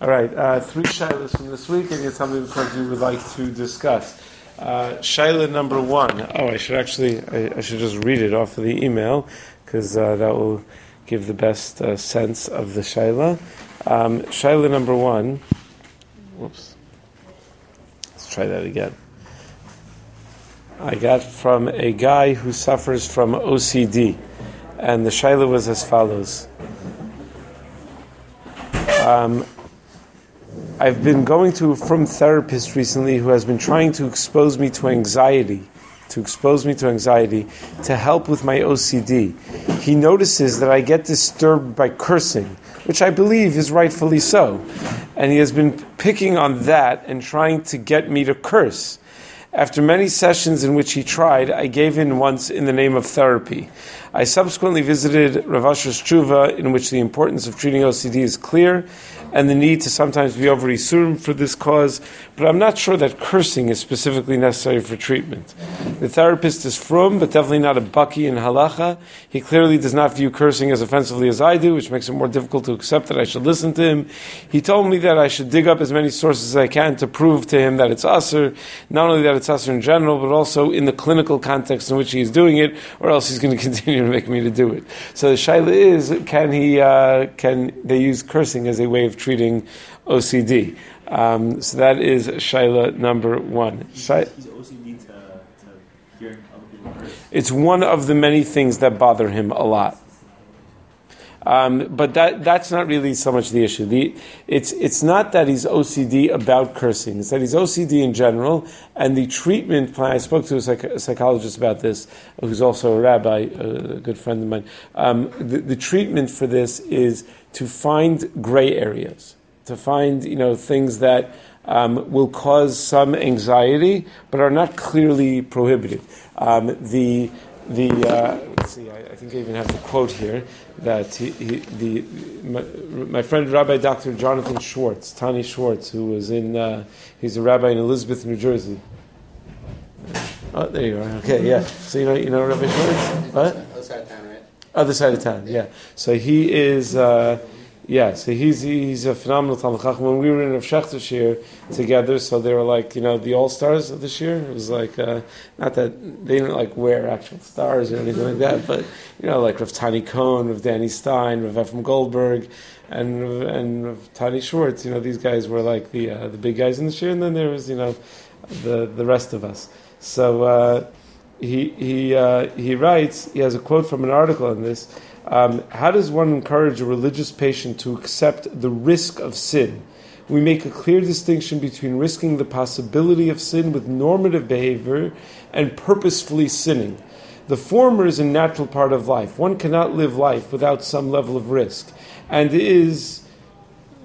All right, uh, three shailas from this week, and it's something that you would like to discuss. Uh, number one. Oh, I should actually, I, I, should just read it off of the email because uh, that will give the best uh, sense of the shaila. Um, number one. Whoops. Let's try that again. I got from a guy who suffers from OCD, and the shaila was as follows. Um, I've been going to a from therapist recently who has been trying to expose me to anxiety, to expose me to anxiety, to help with my OCD. He notices that I get disturbed by cursing, which I believe is rightfully so. And he has been picking on that and trying to get me to curse. After many sessions in which he tried, I gave in once in the name of therapy. I subsequently visited Rav Asher's Tshuva, in which the importance of treating OCD is clear, and the need to sometimes be over for this cause, but I'm not sure that cursing is specifically necessary for treatment. The therapist is from, but definitely not a baki in halacha. He clearly does not view cursing as offensively as I do, which makes it more difficult to accept that I should listen to him. He told me that I should dig up as many sources as I can to prove to him that it's usher, not only that it's usher in general, but also in the clinical context in which he is doing it, or else he's going to continue to make me to do it. So the shaila is, can he, uh, can they use cursing as a way of treating OCD. Um, so that is Shaila number one. It's one of the many things that bother him a lot. Um, but that, that's not really so much the issue. The, it's, it's not that he's OCD about cursing. It's that he's OCD in general, and the treatment plan, I spoke to a, psych, a psychologist about this, who's also a rabbi, a good friend of mine. Um, the, the treatment for this is to find gray areas, to find you know things that um, will cause some anxiety, but are not clearly prohibited. Um, the the uh, let's see, I, I, think I even have the quote here that he, he, the my, my, friend Rabbi Dr. Jonathan Schwartz, Tani Schwartz, who was in uh, he's a rabbi in Elizabeth, New Jersey. Oh, there you are. Okay, yeah. So you know you know Rabbi Schwartz, what? Other side of town, right? Other side of town, yeah. So he is, uh, yeah. So he's he's a phenomenal Talmud Chacham. When we were in Rav Schachter's year together, so they were like you know the all stars of this year. It was like uh, not that they didn't like wear actual stars or anything like that, but you know like Rav Tani Cohen, Rav Danny Stein, Rav Ephraim Goldberg, and and Rav Tani Schwartz. You know these guys were like the uh, the big guys in this year, and then there was you know the the rest of us. So. Uh, he he uh, he writes. He has a quote from an article on this. Um, how does one encourage a religious patient to accept the risk of sin? We make a clear distinction between risking the possibility of sin with normative behavior and purposefully sinning. The former is a natural part of life. One cannot live life without some level of risk, and is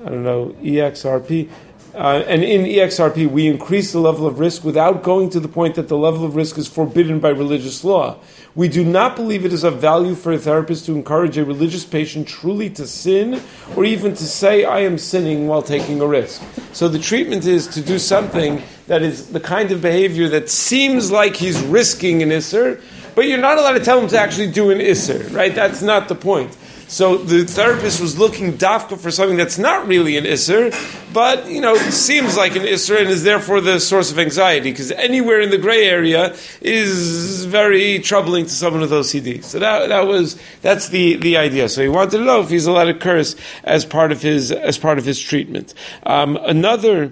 I don't know EXRP uh, and in EXRP, we increase the level of risk without going to the point that the level of risk is forbidden by religious law. We do not believe it is of value for a therapist to encourage a religious patient truly to sin or even to say, I am sinning while taking a risk. So the treatment is to do something that is the kind of behavior that seems like he's risking an Isser, but you're not allowed to tell him to actually do an Isser, right? That's not the point. So the therapist was looking dafka for something that's not really an isser, but you know seems like an isser and is therefore the source of anxiety because anywhere in the gray area is very troubling to someone with OCD. So that that was that's the the idea. So he wanted to know if he's allowed to curse as part of his as part of his treatment. Um, another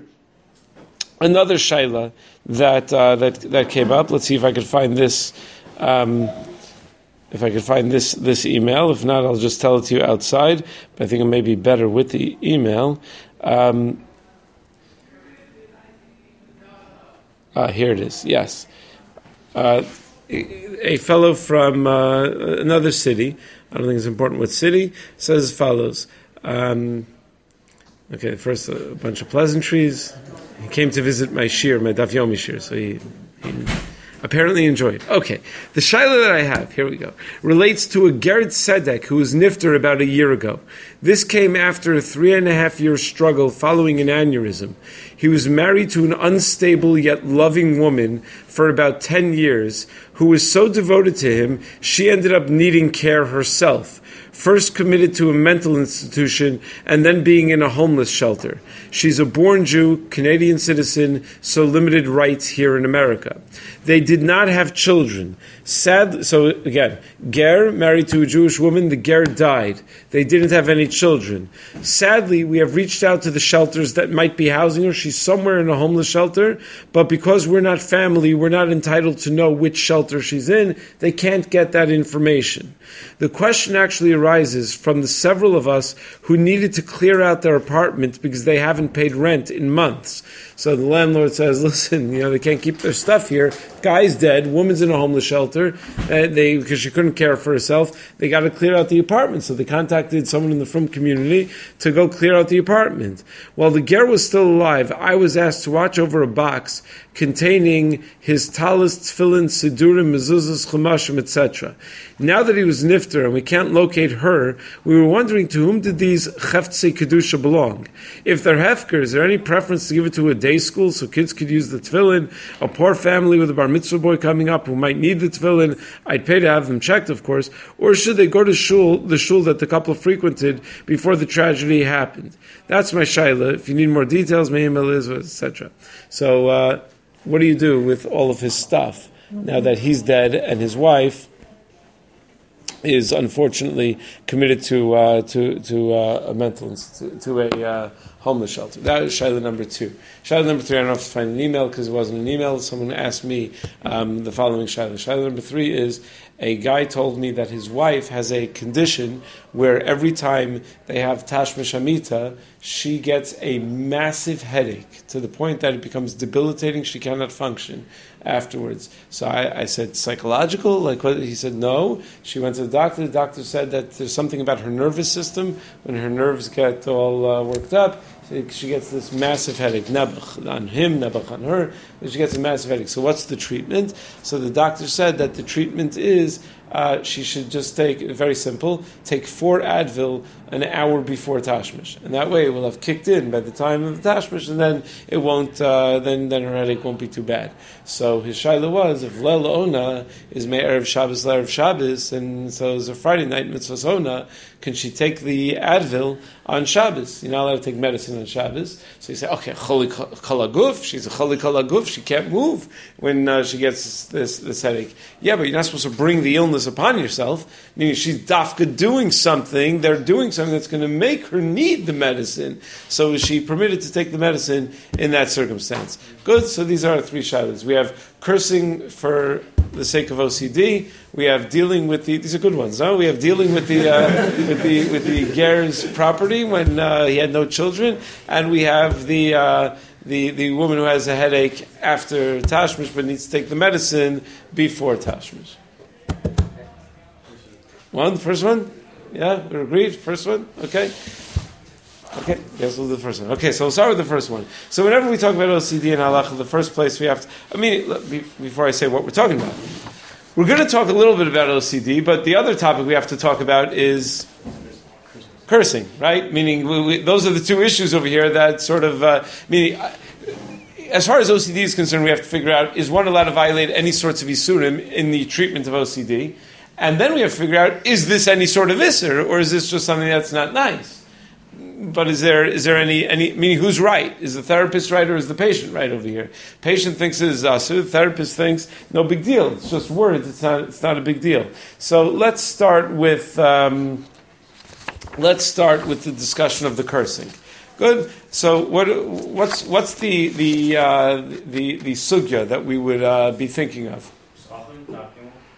another shaila that uh, that that came up. Let's see if I could find this. Um, if I could find this this email. If not, I'll just tell it to you outside. But I think it may be better with the email. Um, uh, here it is. Yes, uh, a fellow from uh, another city. I don't think it's important what city. Says as follows. Um, okay, first a bunch of pleasantries. He came to visit my shir, my daf yomi shir, so he, he apparently enjoyed. Okay, the shaila that I have, here we go, relates to a Ger Tzedek who was nifter about a year ago. This came after a three and a half year struggle following an aneurysm. He was married to an unstable yet loving woman for about 10 years who was so devoted to him, she ended up needing care herself. first committed to a mental institution, and then being in a homeless shelter. She's a born Jew, Canadian citizen, so limited rights here in America. They did not have children. Sad, so again, Ger married to a Jewish woman, the Ger died. They didn't have any children. Sadly, we have reached out to the shelters that might be housing her. She's somewhere in a homeless shelter, but because we're not family, we're not entitled to know which shelter she's in. They can't get that information. The question actually arises from the several of us who needed to clear out their apartment because they haven't paid rent in months. So the landlord says, "Listen, you know they can't keep their stuff here. Guy's dead. Woman's in a homeless shelter. Uh, they because she couldn't care for herself. They got to clear out the apartment. So they contacted someone in the Frum community to go clear out the apartment. While the ger was still alive, I was asked to watch over a box containing his talis, tefillin, sidurim, mezuzahs, chumashim, etc. Now that he was nifter and we can't locate her, we were wondering to whom did these cheftze kedusha belong? If they're hefker, is there any preference to give it to a day school so kids could use the tefillin? A poor family with a bar mitzvah boy coming up who might need the tefillin, I'd pay to have them checked, of course. Or should they go to shul, the shul that the couple frequented before the tragedy happened? That's my shaila. If you need more details, Mayim etc. So, uh, what do you do with all of his stuff now that he's dead and his wife? Is unfortunately committed to uh, to to uh, a mental to, a uh, homeless shelter. That is Shaila number two. Shaila number three, I don't have to find an email because it wasn't an email. Someone asked me um, the following Shaila. Shaila number three is a guy told me that his wife has a condition where every time they have Tashmish Amita, she gets a massive headache to the point that it becomes debilitating. She cannot function afterwards. So I, I, said, psychological? Like what? He said, no. She went to the doctor. The doctor said that there's something about her nervous system. When her nerves get all uh, worked up, she gets this massive headache. Nebuch on him, Nebuch on her. She gets a massive headache. So what's the treatment? So the doctor said that the treatment is uh, she should just take, very simple, take four Advil an hour before Tashmish. And that way it will have kicked in by the time of the Tashmish, and then it won't, uh, then, then her headache won't be too bad. So his shaila was, if Lel Ona is Me'er of Shabbos, of Shabbos, and so it's a Friday night mitzvah Ona, can she take the Advil on Shabbos? You're not allowed to take medicine on Shabbos. So you say, okay, Choli Kalaguf, she's a Choli Kalaguf, she can't move when uh, she gets this, this headache. Yeah, but you're not supposed to bring the illness upon yourself, meaning she's dafka doing something, they're doing something that's going to make her need the medicine. So is she permitted to take the medicine in that circumstance? Good, so these are our three shadows. We have cursing for the sake of OCD. We have dealing with the these are good ones. We have dealing with the uh, with the with the Ger's property when uh, he had no children, and we have the. Uh, the, the woman who has a headache after Tashmish but needs to take the medicine before Tashmish. One, the first one? Yeah, we agreed? First one? Okay. Okay, yes, we'll do the first one. Okay, so we'll start with the first one. So whenever we talk about OCD and halacha, the first place we have to, I mean, before I say what we're talking about, we're going to talk a little bit about OCD, but the other topic we have to talk about is cursing, right? Meaning, we, we, those are the two issues over here that sort of, uh, meaning, uh, as far as OCD is concerned, we have to figure out is one allowed to violate any sorts of isurim in the treatment of OCD? And then we have to figure out is this any sort of isser, or is this just something that's not nice? but is there is there any any meaning who's right? Is the therapist right or is the patient right over here? Patient thinks it is asu. The therapist thinks no big deal. It's just words. It's not it's not a big deal. So let's start with um, let's start with the discussion of the cursing. Good. So what what's what's the the uh, the the sugya that we would uh, be thinking of?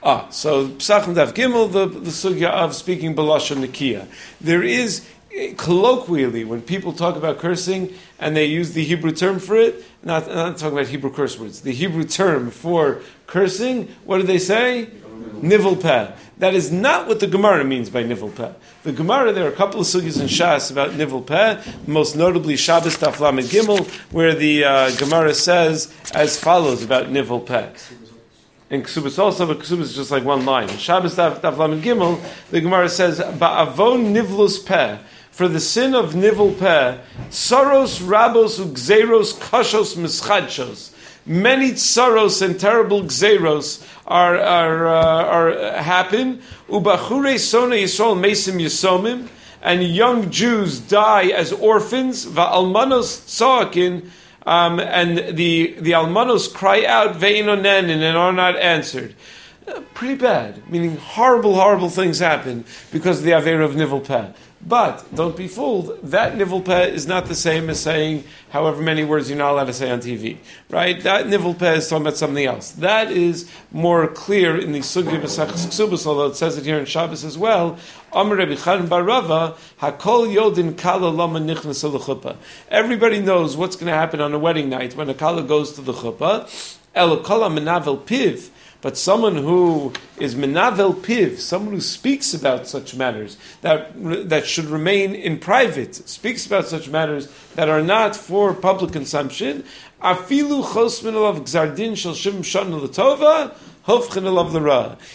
Ah, so Psachim Daf Gimel, the, the sugya of speaking Balashon Nikia. There is colloquially, when people talk about cursing and they use the Hebrew term for it, not, not talking about Hebrew curse words, the Hebrew term for cursing, what do they say? Nivel peh. That is not what the Gemara means by nivel peh. The Gemara, there are a couple of sugis in Shas about nivel peh, most notably Shabbos Taflam and Gimel, where the uh, Gemara says as follows about nivel peh. In Ksubas also, but Ksubas is just like one line. In Shabbos Taflam and Gimel, the Gemara says, Ba'avon nivlus peh for the sin of nivel peh, soros rabos ugzeros kashos mischadshos. Many tsaros and terrible gzeros are are uh, are happen. Ubachure sona yisrael mesim yisomim, and young Jews die as orphans. Va'almanos tzakin. Um, and the the almanos cry out ve'inonen and are not answered. Uh, pretty bad, meaning horrible, horrible things happen because of the aver of nivel peh. But don't be fooled. That nivel is not the same as saying however many words you're not allowed to say on TV, right? That nivel is talking about something else. That is more clear in the Sugya B'Sachas although it says it here in Shabbos as well. Amr Hakol Kala Everybody knows what's going to happen on a wedding night when a kala goes to the chuppah. El Kala Menavel Piv but someone who is menavel piv, someone who speaks about such matters that that should remain in private, speaks about such matters that are not for public consumption. Afilu chosmin gzardin shel shim shan l'tova.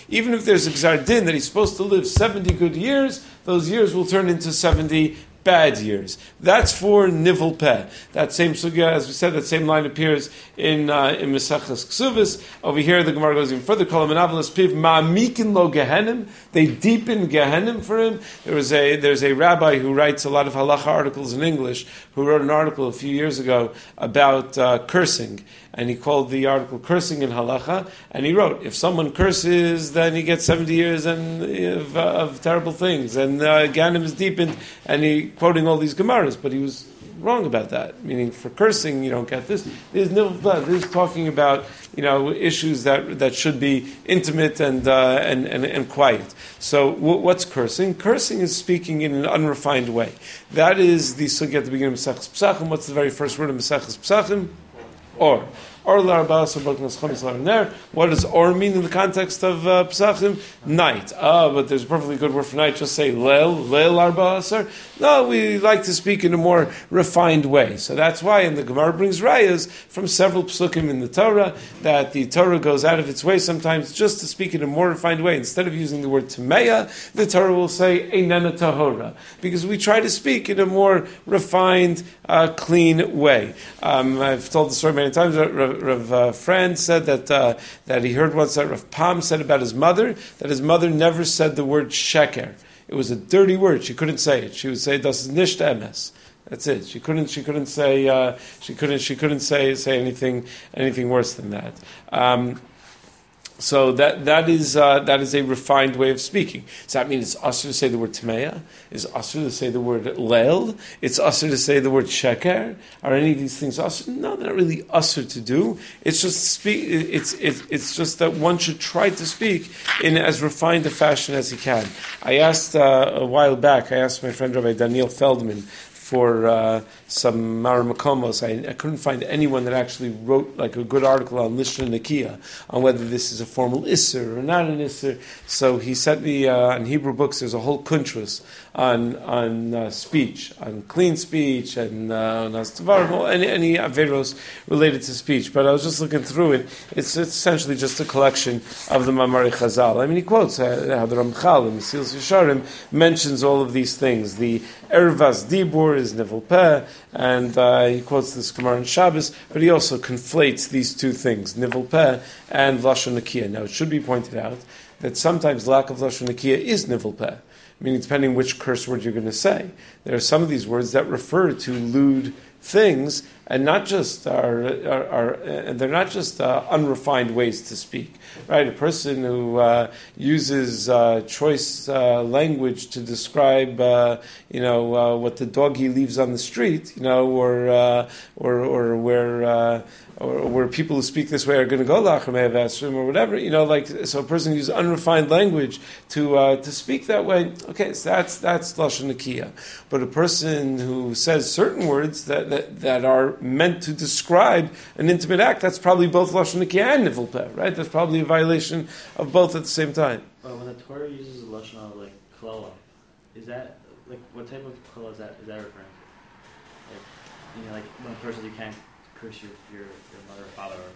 Even if there's a gzardin that he's supposed to live 70 good years, those years will turn into 70 bad years. That's for nivel peh. That same sugya, as we said, that same line appears in uh, in Mesachas Ksuvis. Over here, the Gemara goes even further. Kolamanavalas piv ma'amikin lo gehenim. They deepen gehenim for him. There was a there's a rabbi who writes a lot of halacha articles in English who wrote an article a few years ago about uh, cursing and he called the article "Cursing in Halacha." And he wrote, if someone curses, then he gets seventy years and of, uh, of terrible things, and uh, Ganim is deepened, and he quoting all these Gemaras, but he was wrong about that. Meaning, for cursing, you don't get this. There's no blood. This is talking about you know issues that that should be intimate and uh, and, and, and quiet. So, w- what's cursing? Cursing is speaking in an unrefined way. That is the sugya at the beginning of Mesachos Pesachim. What's the very first word of Mesachos Pesachim? Or. Or What does or mean in the context of uh, Pesachim? Night. Ah, but there's a perfectly good word for night. Just say lel, lel arba No, we like to speak in a more refined way. So that's why, and the Gemara brings rayas from several psukim in the Torah that the Torah goes out of its way sometimes just to speak in a more refined way. Instead of using the word tameya, the Torah will say einena tahora because we try to speak in a more refined, uh, clean way. Um, I've told the story many times. Rav, uh, Frand said that uh, that he heard once that Rav Pam said about his mother that his mother never said the word sheker. It was a dirty word. She couldn't say it. She would say das nicht emes. That's it. She couldn't. She couldn't say. Uh, she couldn't. She couldn't say say anything anything worse than that. Um, so that that is uh, that is a refined way of speaking. Does that mean it's usher to say the word tameya? Is usher to say the word leil? It's usher to say the word sheker? Are any of these things usher? No, they're not really usher to do. It's just speak. It's it's it's just that one should try to speak in as refined a fashion as he can. I asked uh, a while back. I asked my friend Rabbi Daniel Feldman for uh, some Maramakomos. I, I couldn't find anyone that actually wrote like a good article on Lishna Nakia on whether this is a formal Isser or not an Isser. So he sent me uh, on Hebrew books. There's a whole kuntras on on uh, speech, on clean speech, and uh, on any any averos related to speech. But I was just looking through it. It's, it's essentially just a collection of the Mamari Chazal. I mean, he quotes uh, how the Ramchal in Mesilas Yesharim mentions all of these things. The Ervas Dibur is Nivel Peh, and uh, he quotes this Gemara in Shabbos, but he also conflates these two things, Nivel Peh and Lashon Nakia. Now, it should be pointed out that sometimes lack of Lashon Nakia is Nivel Peh, meaning depending which curse word you're going to say. There are some of these words that refer to lewd things, and not just are, are, are and they're not just uh, unrefined ways to speak, right? A person who uh, uses uh, choice uh, language to describe, uh, you know, uh, what the dog he leaves on the street, you know, or or or where or where people who speak this way are going to go lachamei esrim or whatever, you know, like so a person who uses unrefined language to uh, to speak that way. Okay, so that's that's lashon. But a person who says certain words that, that, that are meant to describe an intimate act, that's probably both lashon and nivul peh, right? That's probably a violation of both at the same time. But when the Torah uses lashon like klala, is that like what type of klala is that? Is that referring? To? Like, you know, like when a person you can't curse your, your, your mother or father or,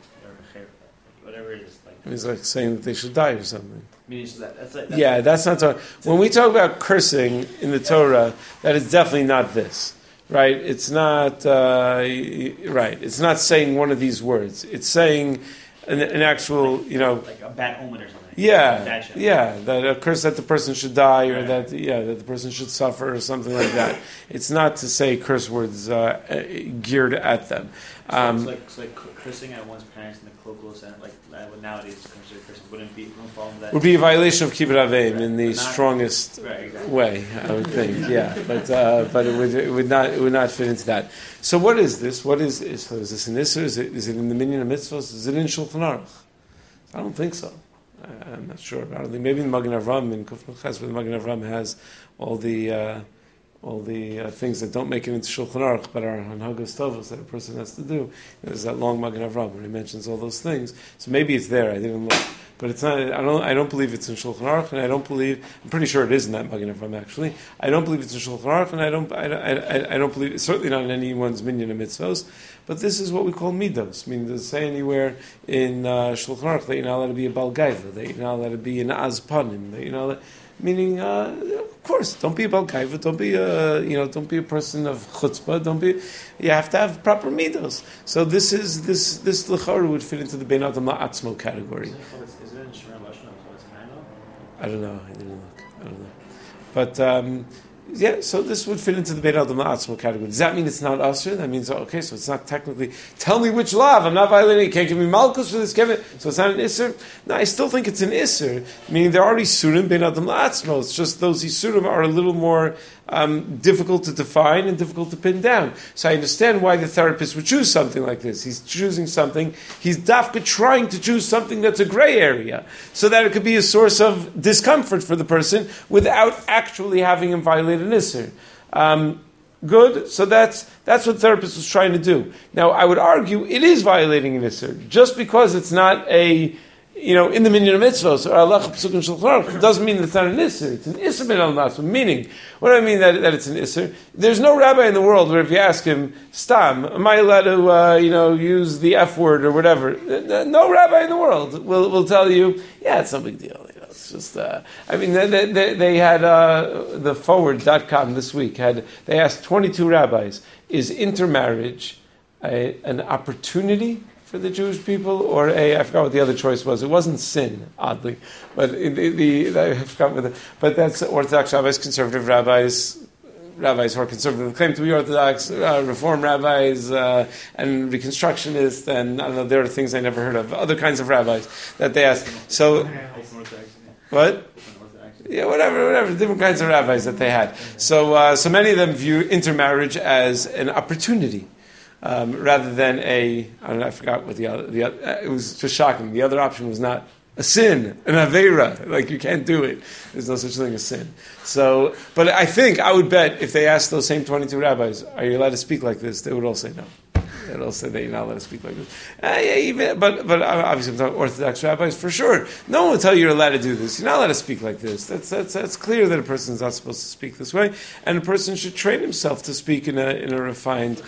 whatever it is. Like, it's like saying that they should die or something. Meaning that, that's like, that's yeah, that's not Torah. When we talk about cursing in the Torah, that is definitely not this. right? It's not uh, right. It's not saying one of these words. It's saying an, an actual, you know, like a bad omen or something. Yeah, yeah, that a curse that the person should die or Right. that yeah that the person should suffer or something like that. It's not to say curse words uh, uh, geared at them. So Um, it's like, so like cursing at one's parents in the colloquial sense, like would nowadays considered cursing, wouldn't be wouldn't fall into that. would be a violation of kibbut avim in the Not- strongest Right, exactly. way, I would think. Yeah, but uh, but it would it would not it would not fit into that. So what is this? What is is, is this an Isser? Is it is it in the Minyan of Mitzvahs? Is it in Shulchan Aruch? I don't think so. I'm not sure. I don't think maybe in Magen Avram in Kuf Ches, where the Magen Avram has all the uh, all the uh, things that don't make it into Shulchan Aruch, but are on Tovos that a person has to do. There's that long Magen Avram where he mentions all those things. So maybe it's there. I didn't look, but it's not. I don't. I don't believe it's in Shulchan Aruch, and I don't believe. I'm pretty sure it is in that Magen Avram. Actually, I don't believe it's in Shulchan Aruch, and I don't. I, I, I- I don't believe. It's certainly not in anyone's minyan of mitzvos. But this is what we call midos. Meaning, does it say anywhere in uh, Shulchan Aruch that you're not allowed to be a balgaiva, that you're not allowed to be an azpanim, that you're not. allowed- Meaning, uh, of course, don't be a balgaiva, don't be a you know, don't be a person of chutzpah, don't be. You have to have proper midos. So this is this this lechar would fit into the bein adam la'atzmo category. Is it called- is it in Shemar Lashon? So it's an I. I don't know. I didn't look. I don't know. But um, yeah, so this would fit into the Beit Adam Atzmo category. Does that mean it's not usher? That means okay, so it's not technically. Tell me which lav. I'm not violating. You can't give me malkus for this. Kevin. So it's not an isser. No, I still think it's an isser. Meaning there are isurim Beit Adam Atzmo. It's just those isurim are a little more um, difficult to define and difficult to pin down. So I understand why the therapist would choose something like this. He's choosing something. He's dafka trying to choose something that's a gray area, so that it could be a source of discomfort for the person without actually having him violate an isser. Um, good. So that's that's what the therapist was trying to do. Now I would argue it is violating an isser just because it's not a you know, in the minyan of mitzvahs, or Pesukim Shulchan doesn't mean that it's not an isser. It's an isser min al. Meaning, what do I mean that, that it's an isser? There's no rabbi in the world where if you ask him, Stam, am I allowed to, uh, you know, use the F word or whatever? No rabbi in the world will, will tell you, yeah, it's no big deal. You know, it's just, uh, I mean, they, they- they, they had, uh, the forward.com this week had, they asked 22 rabbis, is intermarriage a, an opportunity for the Jewish people, or a I forgot what the other choice was. It wasn't sin, oddly, but the, the, I forgot what the, but that's Orthodox rabbis, conservative rabbis. Rabbis who are conservative claim to be Orthodox, uh, Reform rabbis, uh, and Reconstructionists, and I don't know. There are things I never heard of. Other kinds of rabbis that they ask. So, what? Yeah, whatever, whatever. Different kinds of rabbis that they had. So, uh, so many of them view intermarriage as an opportunity. Um, rather than a, I don't know, I forgot what the other, the other, uh, it was just shocking. The other option was not a sin, an avera. Like you can't do it. There's no such thing as sin. So, but I think I would bet if they asked those same 22 rabbis, "Are you allowed to speak like this?" They would all say no. They'd all say that you're not allowed to speak like this. Uh, yeah, even, but but obviously I'm talking Orthodox rabbis for sure. No one will tell you you're allowed to do this. You're not allowed to speak like this. That's that's that's clear that a person is not supposed to speak this way, and a person should train himself to speak in a in a refined.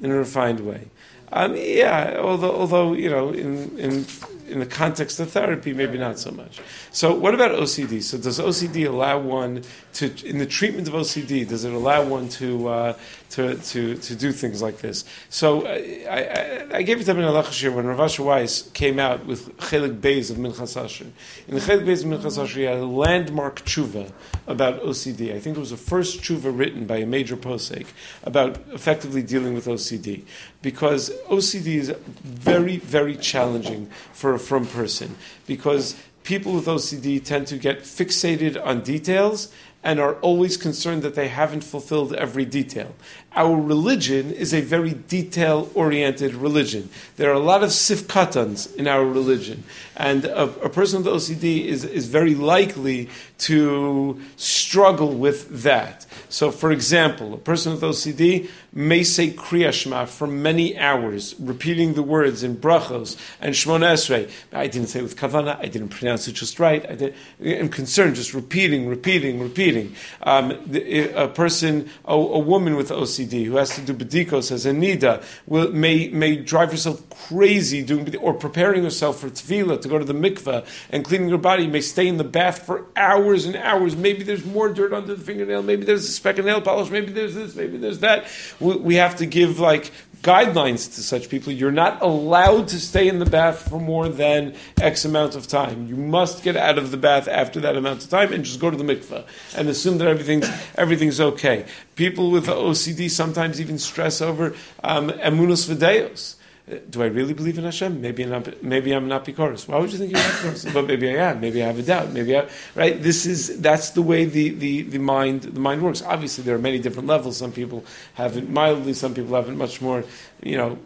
In a refined way. Um, yeah, although, although you know, in, in in the context of therapy, maybe not so much. So, what about OCD? So, does OCD allow one to, in the treatment of OCD, does it allow one to uh, to, to to do things like this? So, uh, I, I, I gave it him in Alachashir when Rav Asher Weiss came out with Chelik Beis of Minchas Asher. In the Chelik Beis of Minchas Asher, he had a landmark tshuva about OCD. I think it was the first tshuva written by a major posek about effectively dealing with OCD, because OCD is very, very challenging for from person, because people with OCD tend to get fixated on details and are always concerned that they haven't fulfilled every detail. Our religion is a very detail oriented religion. There are a lot of sifkatans in our religion, and a, a person with OCD is, is very likely to struggle with that. So, for example, a person with OCD may say Kriya Shema for many hours, repeating the words in brachos and Shmona Esrei. I didn't say it with kavana. I didn't pronounce it just right. I I'm concerned, just repeating, repeating, repeating. Um, a person, a, a, woman with OCD who has to do bedikos as a nida, will, may, may drive herself crazy doing, or preparing herself for tefillah to go to the mikveh and cleaning her body, may stay in the bath for hours and hours. Maybe there's more dirt under the fingernail, maybe there's a speck of nail polish, maybe there's this, maybe there's that. We, we have to give like guidelines to such people. You're not allowed to stay in the bath for more than X amount of time. You must get out of the bath after that amount of time and just go to the mikveh and assume that everything's, everything's okay. People with OCD sometimes even stress over um, emunus videos Uh, do I really believe in Hashem? Maybe I'm not, maybe I'm not Pikoros. Why would you think you're not Pikoros? but maybe I am. Maybe I have a doubt. Maybe I, right? This is, that's the way the, the, the mind, the mind works. Obviously, there are many different levels. Some people have it mildly, some people have it much more, you know,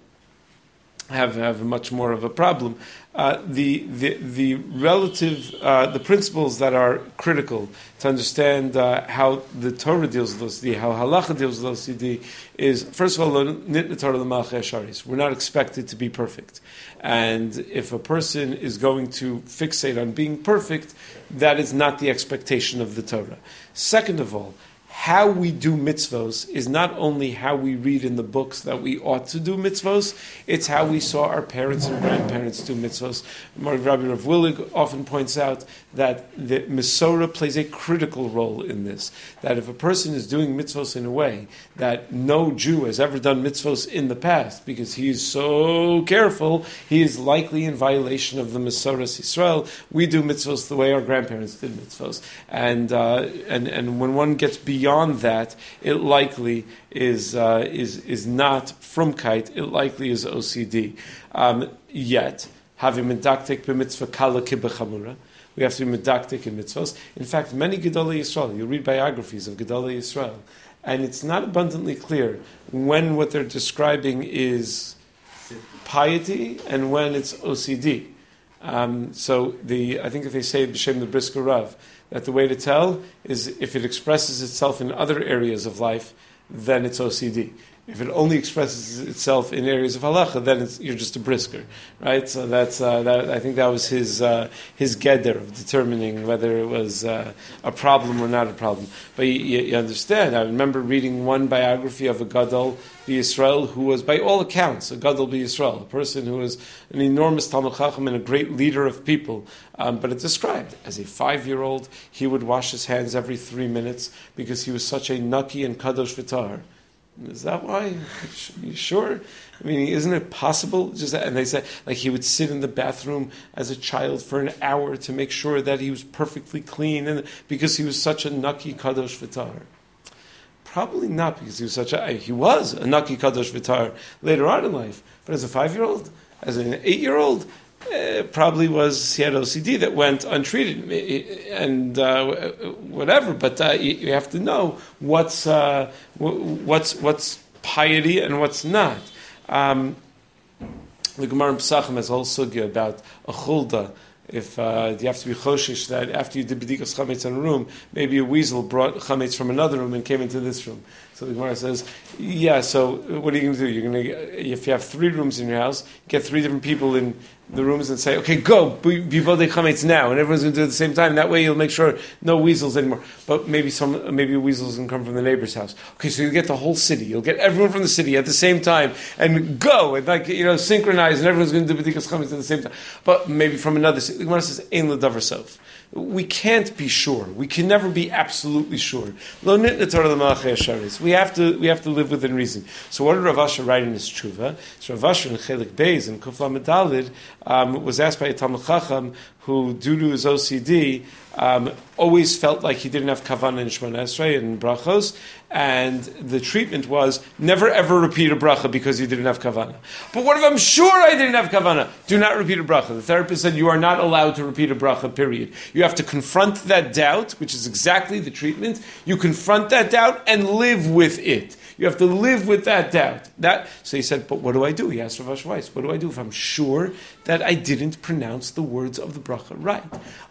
have, have much more of a problem. Uh, the, the, the relative, uh, the principles that are critical to understand uh, how the Torah deals with OCD, how halacha deals with OCD, is first of all, we're not expected to be perfect. And if a person is going to fixate on being perfect, that is not the expectation of the Torah. Second of all, how we do mitzvos is not only how we read in the books that we ought to do mitzvos, it's how we saw our parents and grandparents do mitzvos. Rabbi Rav Willig often points out that the Masorah plays a critical role in this. That if a person is doing mitzvos in a way that no Jew has ever done mitzvos in the past, because he is so careful, he is likely in violation of the Masorah Israel. We do mitzvos the way our grandparents did mitzvos. And, uh, and, and when one gets beyond beyond that, it likely is, uh, is, is not frumkeit, it likely is OCD. Um, yet, having medaktik b'mitzvah kala kibbechamura, we have to be medaktik in mitzvahs. In fact, many Gedolei Yisrael, you read biographies of Gedolei Yisrael, and it's not abundantly clear when what they're describing is piety and when it's OCD. Um, so the I think if they say b'shem the Brisker Rav, that the way to tell is if it expresses itself in other areas of life, then it's OCD. If it only expresses itself in areas of halacha, then you're just a brisker, right? So that's uh, that, I think that was his uh, his geder of determining whether it was uh, a problem or not a problem. But you, you, understand. I remember reading one biography of a gadol Israel who was, by all accounts, a gadol Israel, a person who was an enormous talmid chacham and a great leader of people. Um, but it described as a five-year-old, he would wash his hands every three minutes because he was such a nucky and kadosh vitar. Is that why? Are you sure? I mean, isn't it possible? Just and they said like he would sit in the bathroom as a child for an hour to make sure that he was perfectly clean, and because he was such a nucky kadosh vitar. Probably not because he was such a he was a nucky kadosh vitar later on in life, but as a five year old, as an eight year old, uh, probably was he had OCD that went untreated and uh, whatever. But uh, you, you, have to know what's uh, what's what's piety and what's not. Um, the Gemara in Pesachim has a whole sugya about a chulda. If uh, you have to be choshish that after you did bedikas chametz in a room, maybe a weasel brought chametz from another room and came into this room. So the Gemara says, yeah. So what are you going to do? You're going to if you have three rooms in your house, get three different people in the rooms and say, okay, go, be the chametz now, and everyone's going to do it at the same time. That way you'll make sure no weasels anymore. But maybe some, maybe weasels can come from the neighbor's house. Okay, so you get the whole city. You'll get everyone from the city at the same time and go and like you know synchronize, and everyone's going to do b'dikas chametz at the same time. But maybe from another city. The Gemara says, "Ein l'davar sof." we can't be sure. We can never be absolutely sure. We have to we have to live within reason. So what did Rav Asher write in his tshuva? So Rav Asher in Chelik Beis and Kufla Medalid um, was asked by a Talmud Chacham who, due to his OCD, um, always felt like he didn't have kavanah in Shemona Esrei and brachos, and the treatment was never ever repeat a bracha because you didn't have kavanah. But what if I'm sure I didn't have kavanah? Do not repeat a bracha. The therapist said you are not allowed to repeat a bracha. Period. You have to confront that doubt, which is exactly the treatment. You confront that doubt and live with it. You have to live with that doubt. That so he said, but what do I do? He asked Rav Weiss, what do I do if I'm sure that I didn't pronounce the words of the bracha right?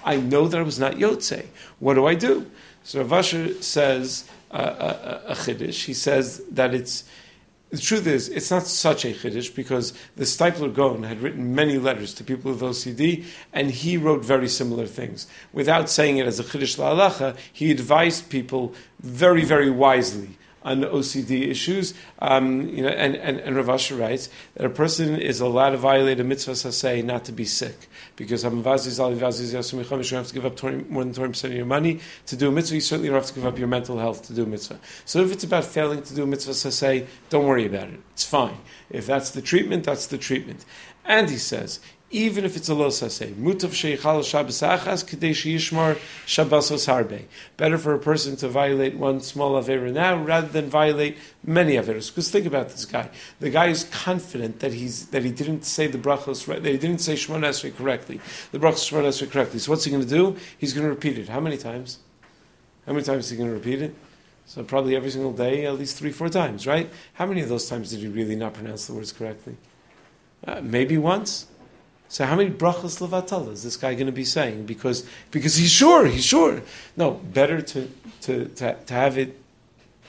I know that I was not Yotze. What do I do? So Rav Asher says uh, a, a, a chiddush. He says that it's The truth is, it's not such a chiddush because the Steipler Gaon had written many letters to people with OCD, and he wrote very similar things. Without saying it as a chiddush la'alacha, he advised people very, very wisely on OCD issues. Um, you know, and, and, and Rav Asher writes that a person is allowed to violate a mitzvah saseh not to be sick. Because I'm vazizali vazizali. So you have to give up 20, more than 20% of your money to do a mitzvah. You certainly don't have to give up your mental health to do a mitzvah. So if it's about failing to do a mitzvah saseh, don't worry about it. It's fine. If that's the treatment, that's the treatment. And he says, even if it's a lo saseh. Mutav sheichal Shabbos achas kadei sheyishmar Shabbosos harbe. Better for a person to violate one small avera now rather than violate many averas. Because think about this guy. The guy is confident that he's that he didn't say the brachos right. That he didn't say Shemon Esrei correctly. The brachos Shemon Esrei correctly. So what's he going to do? He's going to repeat it. How many times? How many times is he going to repeat it? So probably every single day, at least three, four times, right? How many of those times did he really not pronounce the words correctly? Uh, maybe once. So how many brachas levatala is this guy going to be saying? Because because he's sure, he's sure. No, better to to, to, to have it,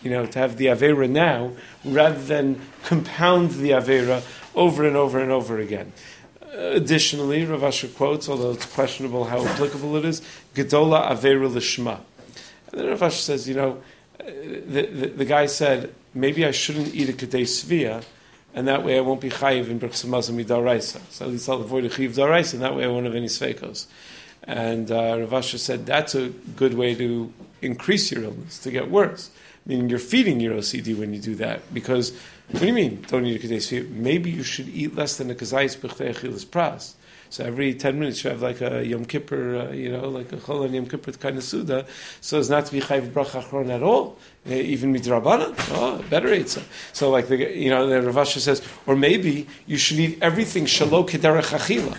you know, to have the avera now rather than compound the avera over and over and over again. Additionally, Rav Asher quotes, although it's questionable how applicable it is, Gedola Avera Lishma. And then Rav Asher says, you know, the, the, the guy said, maybe I shouldn't eat a Kedei Svia, and that way I won't be chayiv in Birchas Hamazon midaraisa. So at least I'll avoid a chayiv daraisa, and that way I won't have any sveikos. And uh, Rav Asher said that's a good way to increase your illness, to get worse. Meaning you're feeding your OCD when you do that. Because, what do you mean, don't eat a? Maybe you should eat less than a kazayis b'chtei achilas pras. So every 10 minutes you have like a Yom Kippur, uh, you know, like a Chol and Yom Kippur kind of Suda, so as not to be Chayv Bracha Achron at all, uh, even Midrabana. Oh, better Eitzah. So like, the, you know, the Rav Asher says, or maybe you should eat everything Shalom Kederech Achila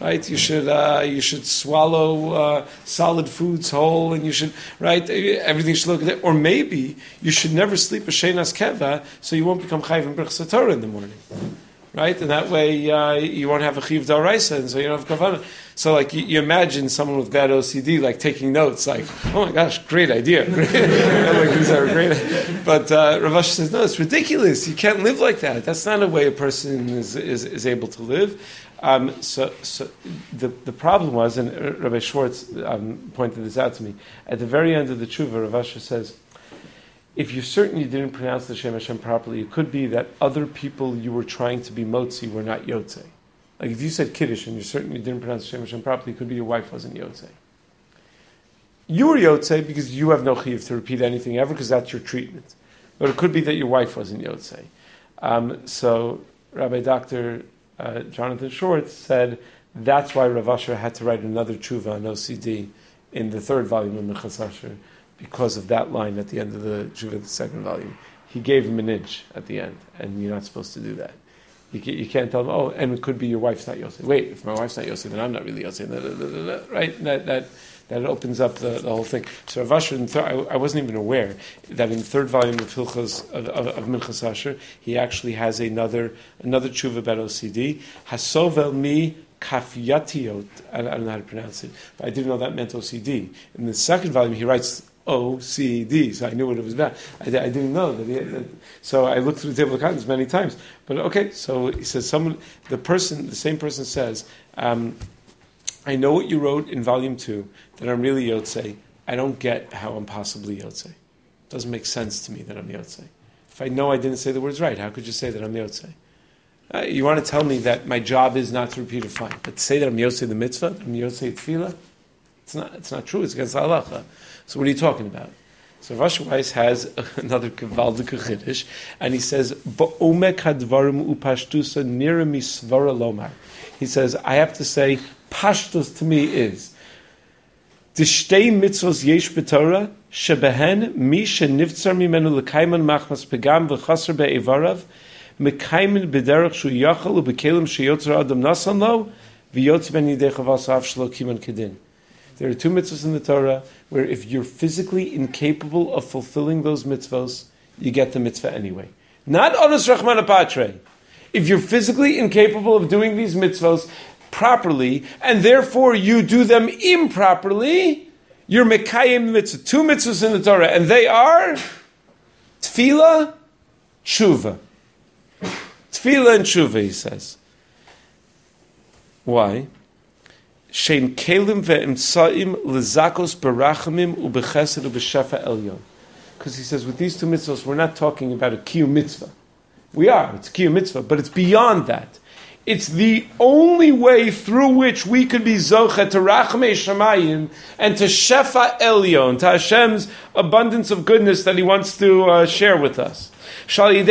right? You should uh, you should swallow uh, solid foods whole, and you should right everything should look. Or maybe you should never sleep a shenas keva, so you won't become chayv and in the morning right? And that way uh, you won't have a chiv daraisa, and so you don't have kavanah. So, like, you, you, imagine someone with bad OCD, like, taking notes, like, oh my gosh, great idea. like, these are great. But uh, Rav Asher says, no, it's ridiculous. You can't live like that. That's not a way a person is, is, is able to live. Um, so, so the, the problem was, and Rabbi Schwartz um, pointed this out to me, at the very end of the tshuva, Rav Asher says, if you didn't pronounce the Shem Hashem properly, it could be that other people you were trying to be motzi were not yotze. Like if you said Kiddush and you didn't pronounce the Shem Hashem properly, it could be your wife wasn't yotze. You were yotze because you have no chiyuv to repeat anything ever because that's your treatment. But it could be that your wife wasn't yotze. Um, so Rabbi Dr. Uh, Jonathan Schwartz said that's why Rav Asher had to write another tshuva on OCD in the third volume of Minchas Asher because of that line at the end of the Tshuva, the second volume. He gave him an inch at the end, and you're not supposed to do that. You, can, you can't tell him, oh, and it could be your wife's not Yotze. Wait, if my wife's not Yotze, then I'm not really Yotze. Right? That, that, that opens up the, the whole thing. So Rav Asher, I, I, wasn't even aware that in the third volume of Hilchas, of, of, of Minchas Asher, he actually has another, another tshuva about OCD. Hasovel mi kafyatiot. I, I don't know how to pronounce it, but I didn't know that meant OCD. In the second volume, he writes OCD. So I knew what it was about. I, I didn't know that, he, that, So I looked through the table of contents many times. But okay, so he says someone, the person, the same person says, um, I know what you wrote in volume two that I'm really Yotze. I don't get how I'm possibly Yotze. It doesn't make sense to me that I'm Yotze. If I know I didn't say the words right, how could you say that I'm Yotze? Uh, you want to tell me that my job is not to repeat a fine. But to say that I'm Yotze the mitzvah, I'm Yotze tefillah, it's not, it's not true. It's against halacha. So what are you talking about? So Rav Weiss has another Kavaldik Chiddush, and he says, "Ba'omek hadvarim upashtusa nira misvara lomar." He says, "I have to say, pashtus to me is the shtei mitzvos yesh b'Torah shebehen mi shenivtzar mimenu machmas pegam v'chaser be'evarav mekayman b'derech shu yachal u'bekelim sheyotzar adam nasan lo v'yotz ben yidei chavasav shlo kiman kedin." There are two mitzvahs in the Torah where if you're physically incapable of fulfilling those mitzvahs, you get the mitzvah anyway. Not onus rachman patre. If you're physically incapable of doing these mitzvahs properly, and therefore you do them improperly, you're mekayim mitzvah. Two mitzvahs in the Torah, and they are tefillah, tshuva. Tefillah and tshuva, he says. Why? Shein kelim ve'imtsaim lezakos berachamim ubechesed ubeshefa elyon. Because he says with these two mitzvahs, we're not talking about a kiyum mitzvah. We are, it's a kiyum mitzvah, but it's beyond that. It's the only way through which we could be zocha to rachmei shamayim and to shefa elyon, to Hashem's abundance of goodness that He wants to uh, share with us. Chayim.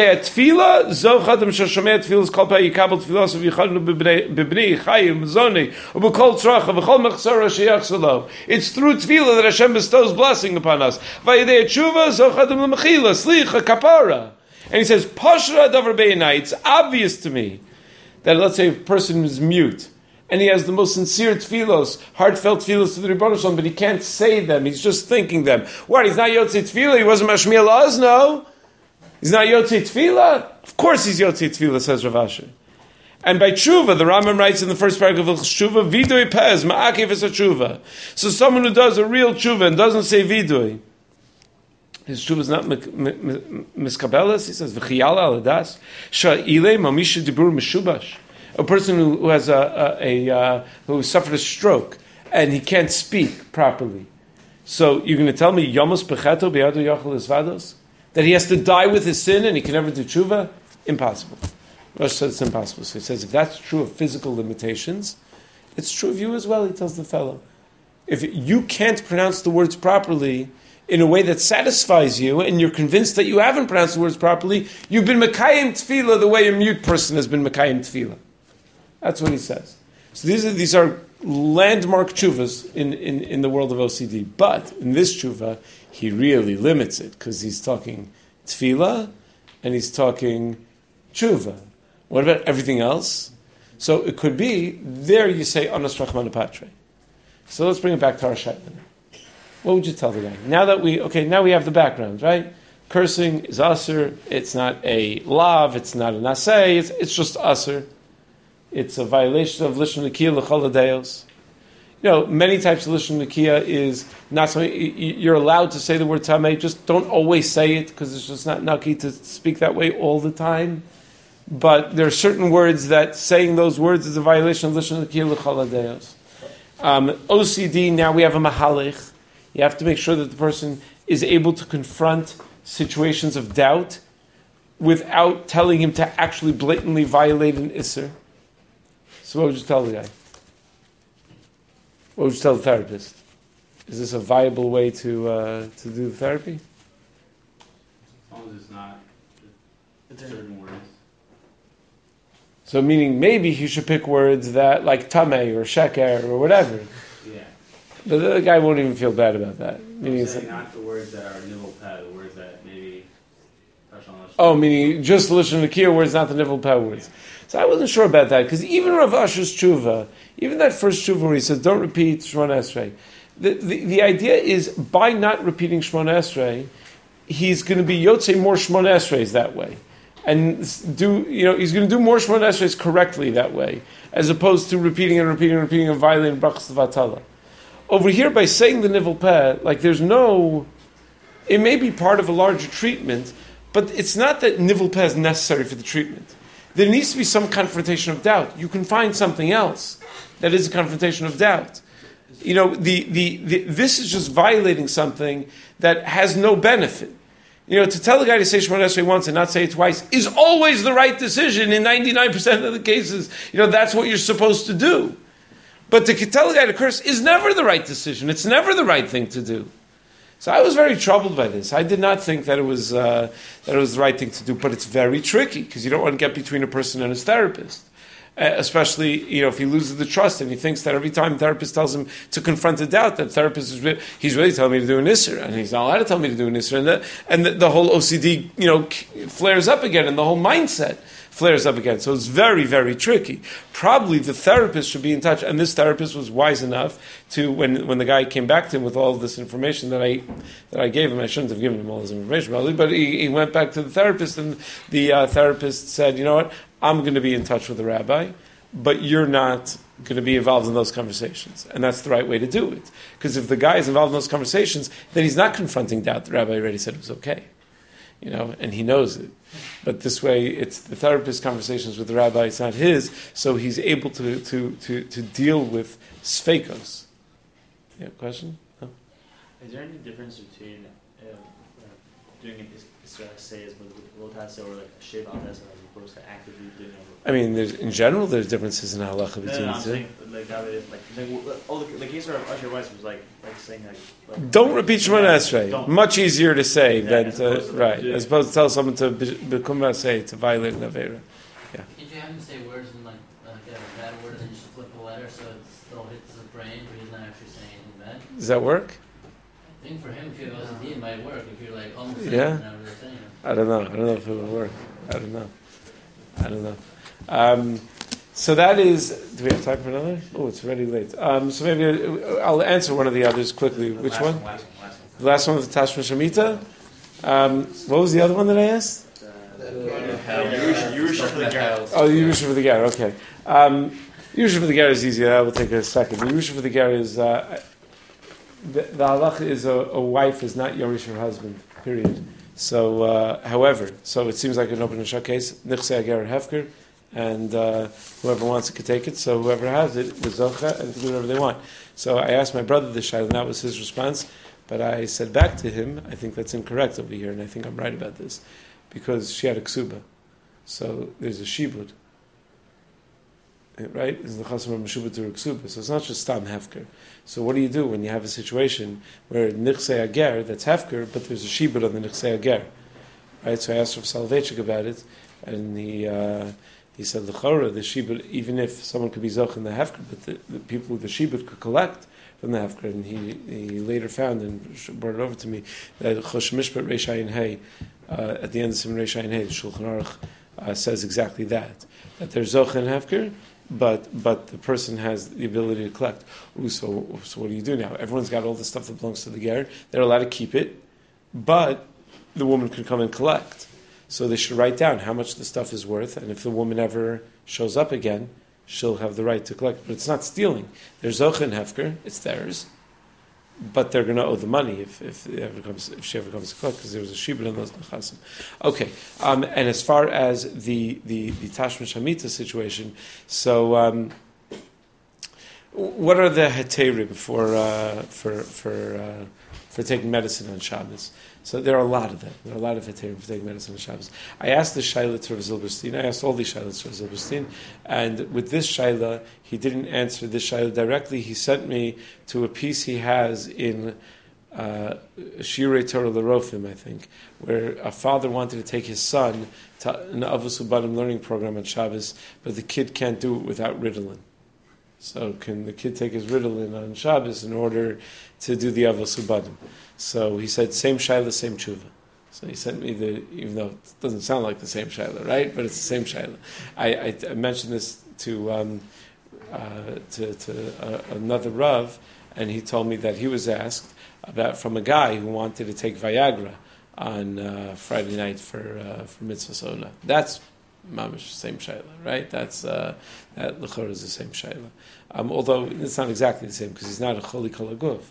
It's through tefila that Hashem bestows blessing upon us. And he says, Pashra davar beinai. It's obvious to me that let's say a person is mute and he has the most sincere tefillos, heartfelt tefillos to the Ribono Shel Olam, but he can't say them. He's just thinking them. What? He's not Yotzei Tefillah. He wasn't Mashmiel Ozno. He's not Yotzei Tefillah. Of course, he's Yotzei Tefillah. Says Rav Asher. And by tshuva, the Rambam writes in the first paragraph of tshuva, vidui pez ma'akev is a tshuva. So someone who does a real tshuva and doesn't say vidui, his tshuva is not miskabelas. He says v'chiyala aladas sha'ile mamisha dibur mishubash. A person who, who has a, a, a uh, who suffered a stroke and he can't speak properly. So you're going to tell me yomos becheto be'adu yachal isvados that he has to die with his sin and he can never do tshuva? Impossible. Rosh says it's impossible. So he says if that's true of physical limitations, it's true of you as well. He tells the fellow, if you can't pronounce the words properly in a way that satisfies you, and you're convinced that you haven't pronounced the words properly, you've been Mekayim Tefillah the way a mute person has been Mekayim Tefillah. That's what he says. So these are, these are landmark tshuvas in, in, in the world of OCD. But in this chuva, he really limits it because he's talking tefillah and he's talking chuva. What about everything else? So it could be there you say anas rachman patre. So let's bring it back to our shayla. What would you tell the guy? Now that we, okay, now we have the background, right? Cursing is usr. It's not a lav. It's not an asay. It's, it's just usr. It's a violation of lishon nikia l'choladeos. You know, many types of lishon nikia is not something you're allowed to say the word tamei. Just don't always say it because it's just not naki to speak that way all the time. But there are certain words that saying those words is a violation of lishon nikia l'choladeos. Um, OCD. Now we have a mahalich you have to make sure that the person is able to confront situations of doubt without telling him to actually blatantly violate an isser. So what would you tell the guy? What would you tell the therapist? Is this a viable way to uh, to do the therapy? As long as it's not certain words. So meaning maybe he should pick words that like tame or sheker or whatever. Yeah. But the guy won't even feel bad about that. Meaning saying not the words that are nivel peh, the words that maybe. Oh, meaning just listen to the Kia words, not the nivel peh words. So I wasn't sure about that because even Rav Asher's tshuva, even that first tshuva where he says don't repeat Shemon Esrei, the, the, the idea is by not repeating Shemon Esrei, he's going to be Yotze more Shemon Esreis that way. And do you know he's going to do more Shemon Esreis correctly that way, as opposed to repeating and repeating and repeating and violating brachas vatala. Over here, by saying the nivel peh, like there's no, it may be part of a larger treatment, but it's not that nivel peh is necessary for the treatment. There needs to be some confrontation of doubt. You can find something else that is a confrontation of doubt. You know, the, the, the, this is just violating something that has no benefit. You know, to tell a guy to say Shemon Esrei once and not say it twice is always the right decision in 99% of the cases. You know, that's what you're supposed to do. But to tell a guy to curse is never the right decision. It's never the right thing to do. So I was very troubled by this. I did not think that it was uh, that it was the right thing to do. But it's very tricky because you don't want to get between a person and his therapist. Uh, especially, you know, if he loses the trust and he thinks that every time therapist tells him to confront a doubt, that therapist is re- he's really telling me to do an isser, and he's not allowed to tell me to do an isser, and the, and the, the whole OCD, you know, flares up again, and the whole mindset flares up again. So it's very, very tricky. Probably the therapist should be in touch, and this therapist was wise enough to when when the guy came back to him with all this information that I that I gave him. I shouldn't have given him all this information, probably, but he, he went back to the therapist, and the uh, therapist said, "You know what? I'm going to be in touch with the rabbi." But you're not going to be involved in those conversations. And that's the right way to do it. Because if the guy is involved in those conversations, then he's not confronting doubt. The rabbi already said it was okay. You know, and he knows it. But this way, it's the therapist conversations with the rabbi. It's not his, so he's able to to to, to deal with sfekos. Yeah, question. No? Is there any difference between uh, uh, doing an Israel say as with Lotasa or like a Shiv al as opposed to actively doing it? I mean, there's, in general, there's differences in halacha No, between no, the I'm two. saying like like like like, oh the, the case of Usher Weiss was like like saying like. like Don't repeat Shemona Yeah, Esrei. Much easier to say Yeah, than to to right, doing- as opposed to tell someone to be- become say to violate an avera. If you have him say words in like, like a bad word, then you flip the letter so it still hits the brain, but he's not actually saying anything bad. Does that work? I think for him, if you have OCD, it might work. If you're like almost Yeah. it, not really saying it. I don't know. I don't know if it will work. I don't know. I don't know. Um, so that is. Do we have time for another? Oh, it's already late. Um, so maybe uh, I'll answer one of the others quickly. Which last one? Last one. Last one. The last one was the Tashma Shemitah. Um, what was the other one that I asked? Yerusha for the Gerald. Oh, Yerusha for the Ger. Okay. Um, Yerusha for the Ger is easy. That will take a second. Yerusha for the Ger is uh, the, the halacha is a, a wife is not Yerush her husband. Period. So, uh, however, so it seems like an open and case. Nichse Ager Hefker, and uh, whoever wants it could take it. So whoever has it was zocha and do whatever they want. So I asked my brother this shayla, and that was his response. But I said back to him, I think that's incorrect over here, and I think I'm right about this, because she had a ksuba. So there's a shibud. Right? Is the chasam of meshubah to ksuba. So it's not just stam hefker. So what do you do when you have a situation where nichse ager, that's hefker, but there's a shibud on the nichse ager? Right? So I asked Rav Soloveitchik about it, and he uh, he said the chora, the shibud, even if someone could be zoch in the hefker, but the, the people with the shibud could collect from the hefker. And he, he later found and brought it over to me that Choshen Mishpat reishayin hey uh, at the end of Simon reishayin hey, the Shulchan Aruch uh, says exactly that that there's zoch in hefker. But but the person has the ability to collect. Ooh, so so what do you do now? Everyone's got all the stuff that belongs to the ger. They're allowed to keep it, but the woman can come and collect. So they should write down how much the stuff is worth, and if the woman ever shows up again, she'll have the right to collect. But it's not stealing. There's zoch hefker; it's theirs, but they're going to owe the money if if, ever comes, if she ever comes to collect because there was a shibud on those nechasim. Okay, um, and as far as the the the tashma shamita situation, so. Um, what are the heterim for uh, for for uh, for taking medicine on Shabbos? So there are a lot of them. There are a lot of heterim for taking medicine on Shabbos. I asked the Shaila to Rav Zilberstein. I asked all the Shailas to Rav Zilberstein, and with this Shaila, he didn't answer this Shaila directly. He sent me to a piece he has in. Uh, Shiurei Torah Lerofim, I think, where a father wanted to take his son to an Avos Ubanim learning program on Shabbos, but the kid can't do it without Ritalin. So can the kid take his Ritalin on Shabbos in order to do the Avos Ubanim? So he said, same Shaila, same Tshuva. So he sent me the, even though it doesn't sound like the same Shaila, right? But it's the same Shaila. I, I, I mentioned this to, um, uh, to, to uh, another Rav, and he told me that he was asked about from a guy who wanted to take Viagra on uh, Friday night for, uh, for Mitzvas Onah. That's mamish same shayla, right? That's uh, that lechor is the same shayla. Um, although it's not exactly the same because he's not a choli kolaguf,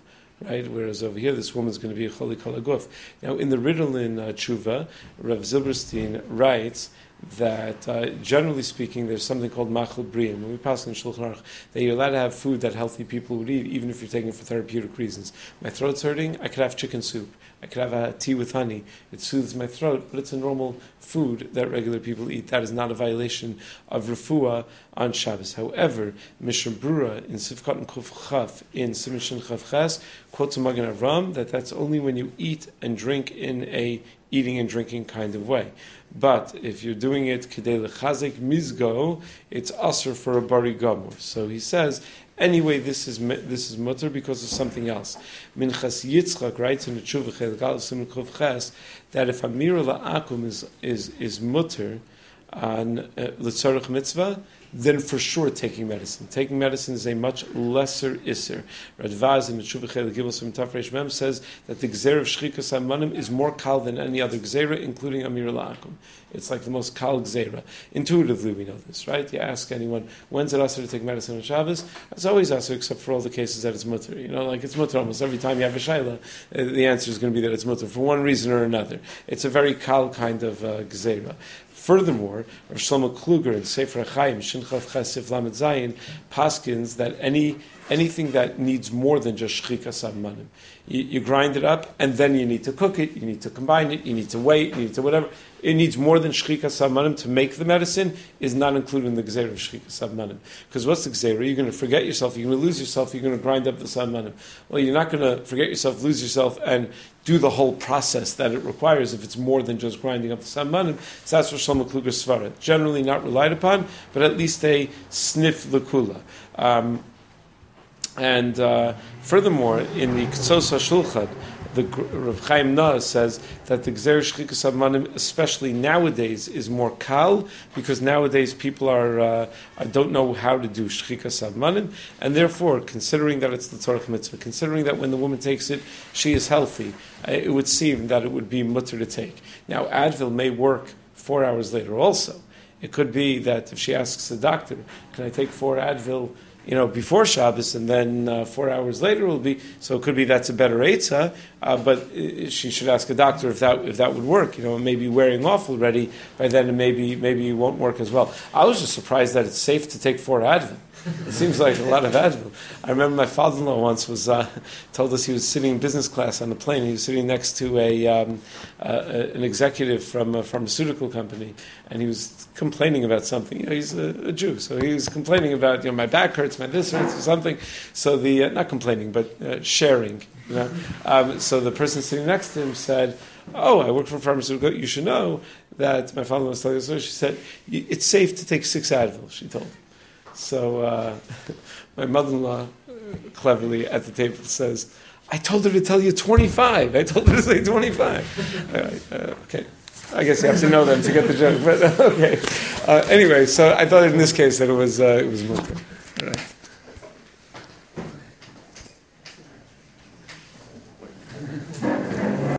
right? Whereas over here, this woman's going to be a choli kolaguf. Now, in the Ritalin uh, tshuva, Rav Zilberstein writes that uh, generally speaking, there's something called machal briyim. When we pass in Shulchan Aruch, that you're allowed to have food that healthy people would eat, even if you're taking it for therapeutic reasons. My throat's hurting, I could have chicken soup. I could have a tea with honey. It soothes my throat, but it's a normal food that regular people eat. That is not a violation of refuah on Shabbos. However, Mishnah Brura in Sivkot and Kuf Chaf in Simishin Chaf Ches quotes a Magen Avram that that's only when you eat and drink in a eating and drinking kind of way. But if you're doing it kedei lechazik mizgo, it's usher for a bari gomor. So he says, anyway, this is this is mutter because of something else. Minchas Yitzchak writes in the Tshuva Chelik Aleph Siman Kuf Ches that if Amira la'akum is is is mutter. on uh, mitzvah, then for sure taking medicine. Taking medicine is a much lesser isser. Radvaz in Meshuvah Gibel Tafresh Mem says that the gzer of Shchikas Amanim is more kal than any other gzera, including Amir La'akum. It's like the most kal gzera. Intuitively, we know this, right? You ask anyone, when's it usher to take medicine on Shabbos? It's always usher, except for all the cases that it's mutter. You know, like it's mutter almost every time you have a shaila, uh, the answer is going to be that it's mutter for one reason or another. It's a very kal kind of uh, gzera. Furthermore, Rav Shlomo Kluger in Sefer Chaim Shinchav Chesif Lamed Zayin paskins that any anything that needs more than just shchikas manim, you, you grind it up and then you need to cook it, you need to combine it, you need to wait, you need to whatever. It needs more than shchikas manim to make the medicine is not included in the gzeira of shchikas manim. Because what's the gzeira? You're going to forget yourself, you're going to lose yourself, you're going to grind up the manim. Well, you're not going to forget yourself, lose yourself, and do the whole process that it requires if it's more than just grinding up the samanim. So that's what Shlomo Kluger Svara. Generally not relied upon, but at least a sniff lakula. Um, and uh, furthermore, in the Ktsos HaShulchan, the Rav Chaim Na'eh says that the Gzer Shchikas especially nowadays, is more kal because nowadays people are uh, don't know how to do Shchikas and therefore, considering that it's the Torah mitzvah, considering that when the woman takes it, she is healthy, uh, it would seem that it would be mutter to take. Now, Advil may work four hours later also. It could be that if she asks the doctor, "Can I take four Advil?" You know, before Shabbos, and then uh, four hours later will be. So it could be that's a better eitzah, uh, but she should ask a doctor if that if that would work. You know, it may be wearing off already by then, and maybe maybe it won't work as well. I was just surprised that it's safe to take four Advil. It seems like a lot of Advil. I remember my father-in-law once was uh, told us he was sitting in business class on the plane. He was sitting next to a um, uh, an executive from a pharmaceutical company, and he was complaining about something. You know, he's a, a, Jew, so he was complaining about you know my back hurts, my this hurts, or something. So the uh, not complaining, but uh, sharing. You know, um, so the person sitting next to him said. Oh, I work for pharmaceutical. You should know that my father-in-law was telling us. So she said, "It's safe to take six Advil." She told. Him. So uh, my mother-in-law cleverly at the table says, "I told her to tell you 25. I told her to say 25." uh, okay. I guess you have to know them to get the joke, but okay. Uh, anyway, so I thought in this case that it was uh, it was mutter.